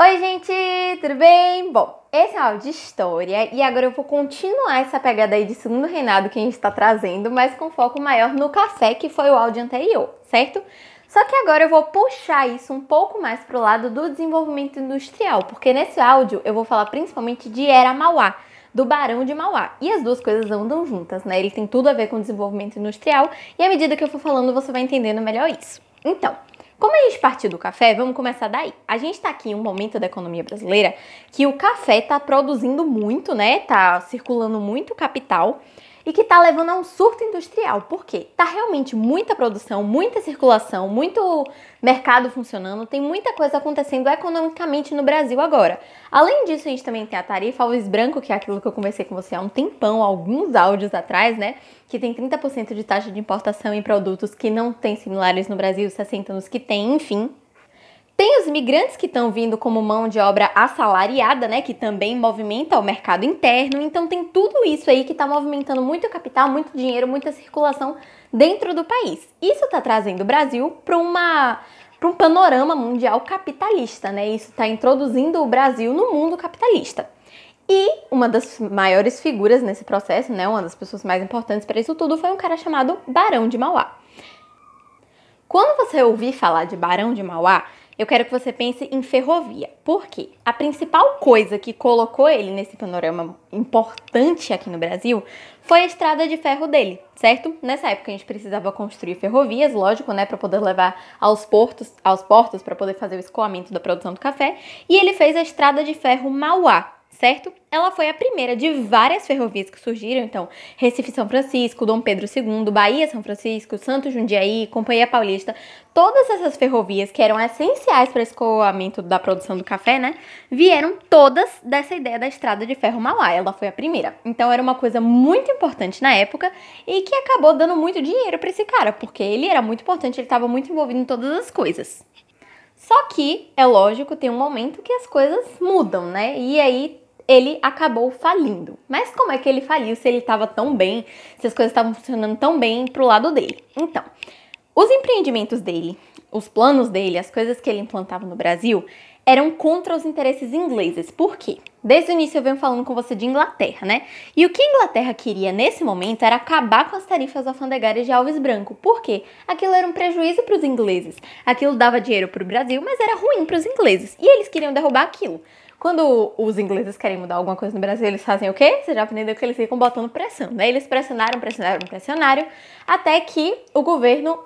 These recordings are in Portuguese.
Oi, gente, tudo bem? Bom, esse é um áudio de história e agora eu vou continuar essa pegada aí de segundo reinado que a gente está trazendo, mas com foco maior no café, que foi o áudio anterior, certo? Só que agora eu vou puxar isso um pouco mais pro lado do desenvolvimento industrial, porque nesse áudio eu vou falar principalmente de Era Mauá, do Barão de Mauá. E as duas coisas andam juntas, né? Ele tem tudo a ver com desenvolvimento industrial e à medida que eu for falando você vai entendendo melhor isso. Então, como a gente partiu do café, vamos começar daí. A gente está aqui em um momento da economia brasileira que o café está produzindo muito, né? Tá circulando muito capital e que está levando a um surto industrial. Por quê? Tá realmente muita produção, muita circulação, muito mercado funcionando, tem muita coisa acontecendo economicamente no Brasil agora. Além disso, a gente também tem a tarifa Alves Branco, que é aquilo que eu conversei com você há um tempão, alguns áudios atrás, né? Que tem 30% de taxa de importação em produtos que não tem similares no Brasil, 60% nos que tem, enfim. Tem os imigrantes que estão vindo como mão de obra assalariada, né, que também movimenta o mercado interno. Então tem tudo isso aí que está movimentando muito capital, muito dinheiro, muita circulação dentro do país. Isso está trazendo o Brasil para uma para um panorama mundial capitalista, né? Isso está introduzindo o Brasil no mundo capitalista. E uma das maiores figuras nesse processo, né, uma das pessoas mais importantes para isso tudo, foi um cara chamado Barão de Mauá. Quando você ouvir falar de Barão de Mauá, eu quero que você pense em ferrovia. Por quê? A principal coisa que colocou ele nesse panorama importante aqui no Brasil foi a estrada de ferro dele, certo? Nessa época a gente precisava construir ferrovias, lógico, né, para poder levar aos portos, aos portos para poder fazer o escoamento da produção do café, e ele fez a estrada de ferro Mauá, certo? Ela foi a primeira de várias ferrovias que surgiram, então Recife São Francisco, Dom Pedro II, Bahia São Francisco, Santos Jundiaí, Companhia Paulista, todas essas ferrovias que eram essenciais para o escoamento da produção do café, né? Vieram todas dessa ideia da estrada de ferro Mauá. Ela foi a primeira. Então era uma coisa muito importante na época e que acabou dando muito dinheiro para esse cara, porque ele era muito importante, ele estava muito envolvido em todas as coisas. Só que, é lógico, tem um momento que as coisas mudam, né? E aí ele acabou falindo. Mas como é que ele faliu se ele estava tão bem, se as coisas estavam funcionando tão bem pro lado dele? Então, os empreendimentos dele, os planos dele, as coisas que ele implantava no Brasil eram contra os interesses ingleses. Por quê? Desde o início eu venho falando com você de Inglaterra, né? E o que a Inglaterra queria nesse momento era acabar com as tarifas alfandegárias de Alves Branco. Por quê? Aquilo era um prejuízo para os ingleses. Aquilo dava dinheiro para o Brasil, mas era ruim para os ingleses. E eles queriam derrubar aquilo. Quando os ingleses querem mudar alguma coisa no Brasil, eles fazem o quê? Você já aprendeu que eles ficam botando pressão, né? Eles pressionaram, pressionaram, pressionaram, até que o governo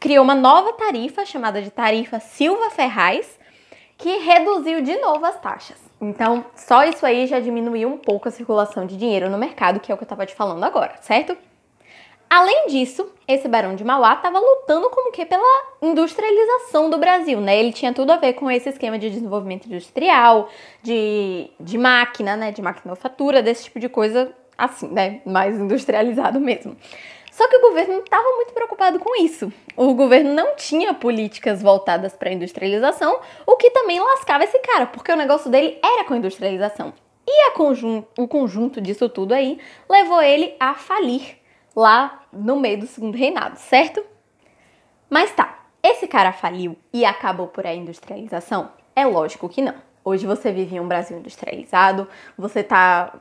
criou uma nova tarifa chamada de tarifa Silva Ferraz, que reduziu de novo as taxas. Então, só isso aí já diminuiu um pouco a circulação de dinheiro no mercado, que é o que eu estava te falando agora, certo? Além disso, esse Barão de Mauá estava lutando como que pela industrialização do Brasil, né? Ele tinha tudo a ver com esse esquema de desenvolvimento industrial, de, de máquina, né? De maquinofatura, desse tipo de coisa assim, né? Mais industrializado mesmo. Só que o governo estava muito preocupado com isso. O governo não tinha políticas voltadas para a industrialização, o que também lascava esse cara, porque o negócio dele era com a industrialização. E conjun o conjunto disso tudo aí levou ele a falir lá no meio do segundo reinado, certo? Mas tá, esse cara faliu e acabou por a industrialização? É lógico que não. Hoje você vive em um Brasil industrializado, você tá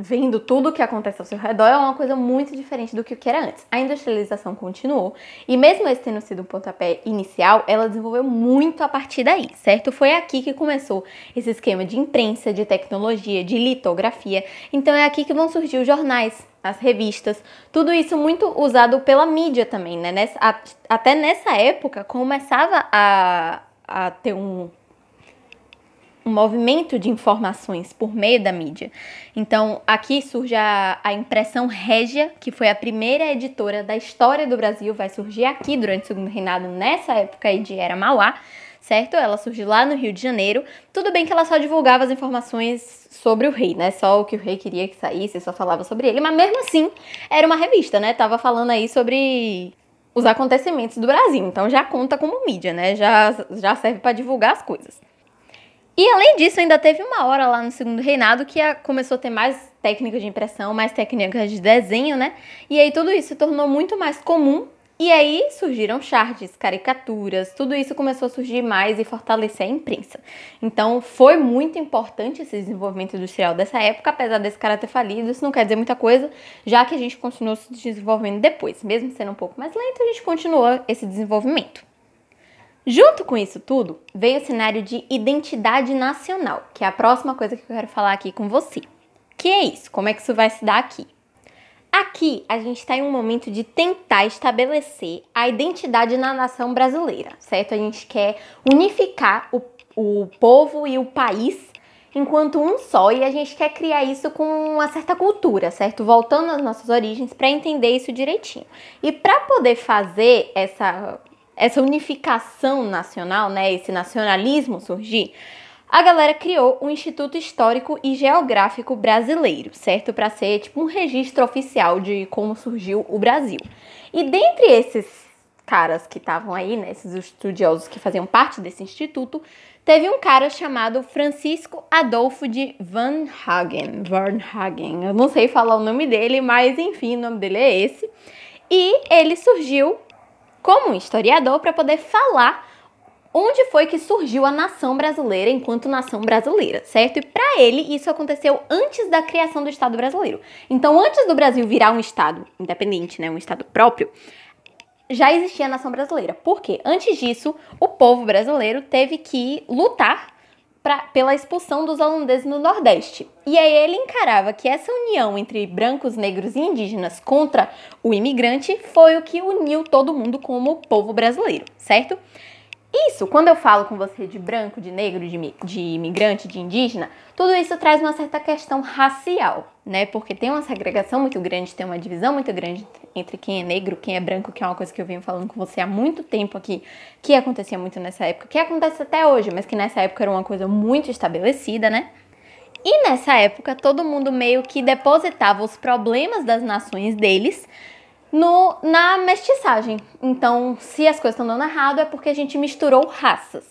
vendo tudo o que acontece ao seu redor é uma coisa muito diferente do que o que era antes. A industrialização continuou e mesmo esse tendo sido um pontapé inicial, ela desenvolveu muito a partir daí, certo? Foi aqui que começou esse esquema de imprensa, de tecnologia, de litografia. Então é aqui que vão surgir os jornais, as revistas, tudo isso muito usado pela mídia também, né? Nessa, a, até nessa época começava a, a ter um um movimento de informações por meio da mídia. Então, aqui surge a, a, impressão Régia, que foi a primeira editora da história do Brasil, vai surgir aqui durante o segundo reinado, nessa época aí de Era Mauá, certo? Ela surgiu lá no Rio de Janeiro. Tudo bem que ela só divulgava as informações sobre o rei, né? Só o que o rei queria que saísse, só falava sobre ele, mas mesmo assim era uma revista, né? Tava falando aí sobre os acontecimentos do Brasil, então já conta como mídia, né? Já, já serve para divulgar as coisas. E além disso, ainda teve uma hora lá no segundo reinado que começou a ter mais técnicas de impressão, mais técnicas de desenho, né? E aí tudo isso se tornou muito mais comum E aí surgiram charges, caricaturas, tudo isso começou a surgir mais e fortalecer a imprensa. Então foi muito importante esse desenvolvimento industrial dessa época, apesar desse cara ter falido, isso não quer dizer muita coisa, já que a gente continuou se desenvolvendo depois. Mesmo sendo um pouco mais lento, a gente continuou esse desenvolvimento. Junto com isso tudo, veio o cenário de identidade nacional, que é a próxima coisa que eu quero falar aqui com você. Que é isso? Como é que isso vai se dar aqui? Aqui a gente está em um momento de tentar estabelecer a identidade na nação brasileira, certo? A gente quer unificar o, o povo e o país enquanto um só e a gente quer criar isso com uma certa cultura, certo? Voltando às nossas origens para entender isso direitinho. E para poder fazer essa essa unificação nacional, né, esse nacionalismo surgir, a galera criou o Instituto Histórico e Geográfico Brasileiro, certo? Para ser tipo um registro oficial de como surgiu o Brasil. E dentre esses caras que estavam aí, né, esses estudiosos que faziam parte desse instituto, teve um cara chamado Francisco Adolfo de Van Hagen. Van Hagen, eu não sei falar o nome dele, mas enfim, o nome dele é esse. E ele surgiu como um historiador para poder falar onde foi que surgiu a nação brasileira enquanto nação brasileira, certo? E para ele isso aconteceu antes da criação do Estado brasileiro. Então, antes do Brasil virar um estado independente, né, um estado próprio, já existia a nação brasileira. Por quê? Antes disso, o povo brasileiro teve que lutar pra, pela expulsão dos holandeses no Nordeste. E aí ele encarava que essa união entre brancos, negros e indígenas contra o imigrante foi o que uniu todo mundo como povo brasileiro, certo? Isso, quando eu falo com você de branco, de negro, de, de imigrante, de indígena, tudo isso traz uma certa questão racial, né? Porque tem uma segregação muito grande, tem uma divisão muito grande entre quem é negro, quem é branco, que é uma coisa que eu venho falando com você há muito tempo aqui, que acontecia muito nessa época, que acontece até hoje, mas que nessa época era uma coisa muito estabelecida, né? E nessa época todo mundo meio que depositava os problemas das nações deles no, na mestiçagem. Então, se as coisas estão dando errado, é porque a gente misturou raças.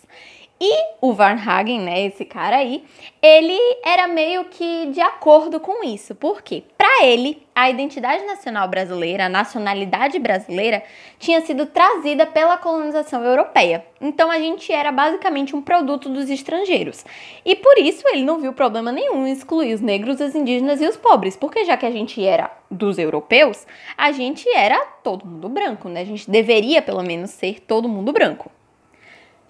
E o Varnhagen, né, esse cara aí, ele era meio que de acordo com isso. Por quê? Para ele, a identidade nacional brasileira, a nacionalidade brasileira, tinha sido trazida pela colonização europeia. Então a gente era basicamente um produto dos estrangeiros. E por isso ele não viu problema nenhum em excluir os negros, os indígenas e os pobres, porque já que a gente era dos europeus, a gente era todo mundo branco, né? A gente deveria pelo menos ser todo mundo branco.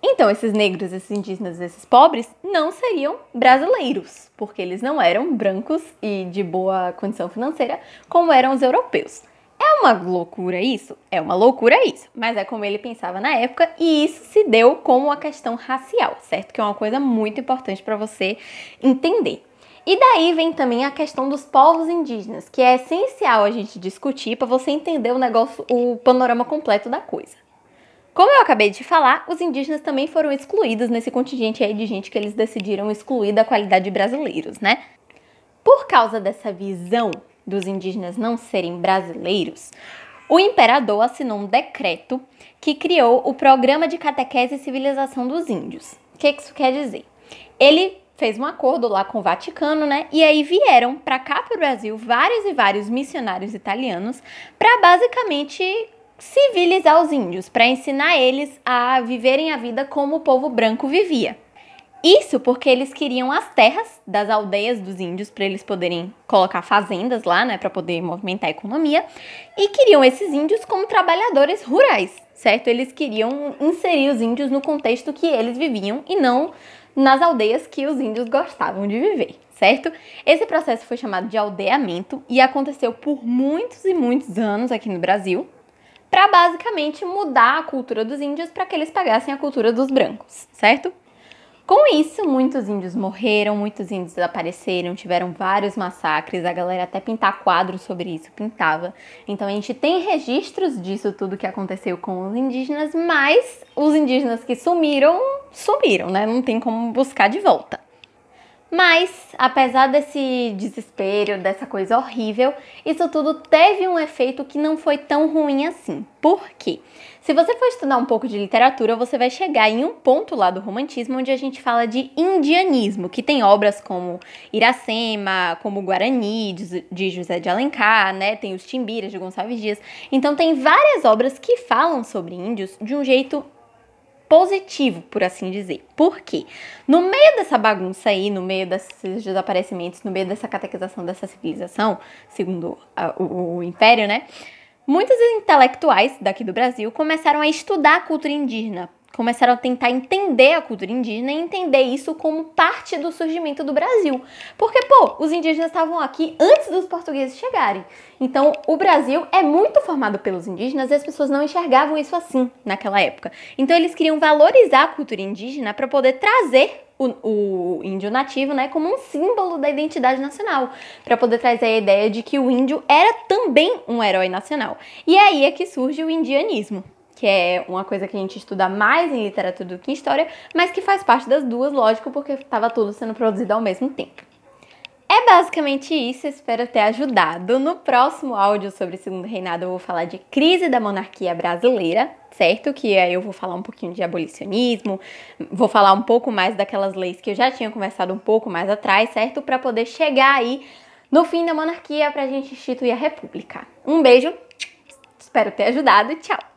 Então, esses negros, esses indígenas, esses pobres não seriam brasileiros, porque eles não eram brancos e de boa condição financeira como eram os europeus. É uma loucura isso? É uma loucura isso, mas é como ele pensava na época e isso se deu com uma questão racial, certo? Que é uma coisa muito importante para você entender. E daí vem também a questão dos povos indígenas, que é essencial a gente discutir para você entender o negócio, o panorama completo da coisa. Como eu acabei de falar, os indígenas também foram excluídos nesse contingente aí de gente que eles decidiram excluir da qualidade de brasileiros, né? Por causa dessa visão dos indígenas não serem brasileiros, o imperador assinou um decreto que criou o Programa de Catequese e Civilização dos Índios. O que isso quer dizer? Ele fez um acordo lá com o Vaticano, né? E aí vieram para cá para o Brasil vários e vários missionários italianos para basicamente civilizar os índios, para ensinar eles a viverem a vida como o povo branco vivia. Isso porque eles queriam as terras das aldeias dos índios para eles poderem colocar fazendas lá, né, para poder movimentar a economia, e queriam esses índios como trabalhadores rurais, certo? Eles queriam inserir os índios no contexto que eles viviam e não nas aldeias que os índios gostavam de viver, certo? Esse processo foi chamado de aldeamento e aconteceu por muitos e muitos anos aqui no Brasil, para basicamente mudar a cultura dos índios para que eles pegassem a cultura dos brancos, certo? Com isso, muitos índios morreram, muitos índios desapareceram, tiveram vários massacres, a galera até pintar quadros sobre isso pintava. Então a gente tem registros disso tudo que aconteceu com os indígenas, mas os indígenas que sumiram, sumiram, né? Não tem como buscar de volta. Mas, apesar desse desespero, dessa coisa horrível, isso tudo teve um efeito que não foi tão ruim assim. Por quê? Se você for estudar um pouco de literatura, você vai chegar em um ponto lá do romantismo onde a gente fala de indianismo, que tem obras como Iracema, como Guarani, de José de Alencar, né? Tem os Timbiras, de Gonçalves Dias. Então tem várias obras que falam sobre índios de um jeito positivo, por assim dizer. Por quê? No meio dessa bagunça aí, no meio desses desaparecimentos, no meio dessa catequização dessa civilização, segundo a, o, o Império, né? Muitos intelectuais daqui do Brasil começaram a estudar a cultura indígena, começaram a tentar entender a cultura indígena e entender isso como parte do surgimento do Brasil. Porque, pô, os indígenas estavam aqui antes dos portugueses chegarem. Então, o Brasil é muito formado pelos indígenas e as pessoas não enxergavam isso assim naquela época. Então, eles queriam valorizar a cultura indígena para poder trazer o, o, índio nativo, né, como um símbolo da identidade nacional, para poder trazer a ideia de que o índio era também um herói nacional. E aí é que surge o indianismo que é uma coisa que a gente estuda mais em literatura do que em história, mas que faz parte das duas, lógico, porque estava tudo sendo produzido ao mesmo tempo. É basicamente isso, espero ter ajudado. No próximo áudio sobre o Segundo Reinado eu vou falar de crise da monarquia brasileira, certo? Que aí eu vou falar um pouquinho de abolicionismo, vou falar um pouco mais daquelas leis que eu já tinha conversado um pouco mais atrás, certo? Para poder chegar aí no fim da monarquia para a gente instituir a república. Um beijo, espero ter ajudado tchau!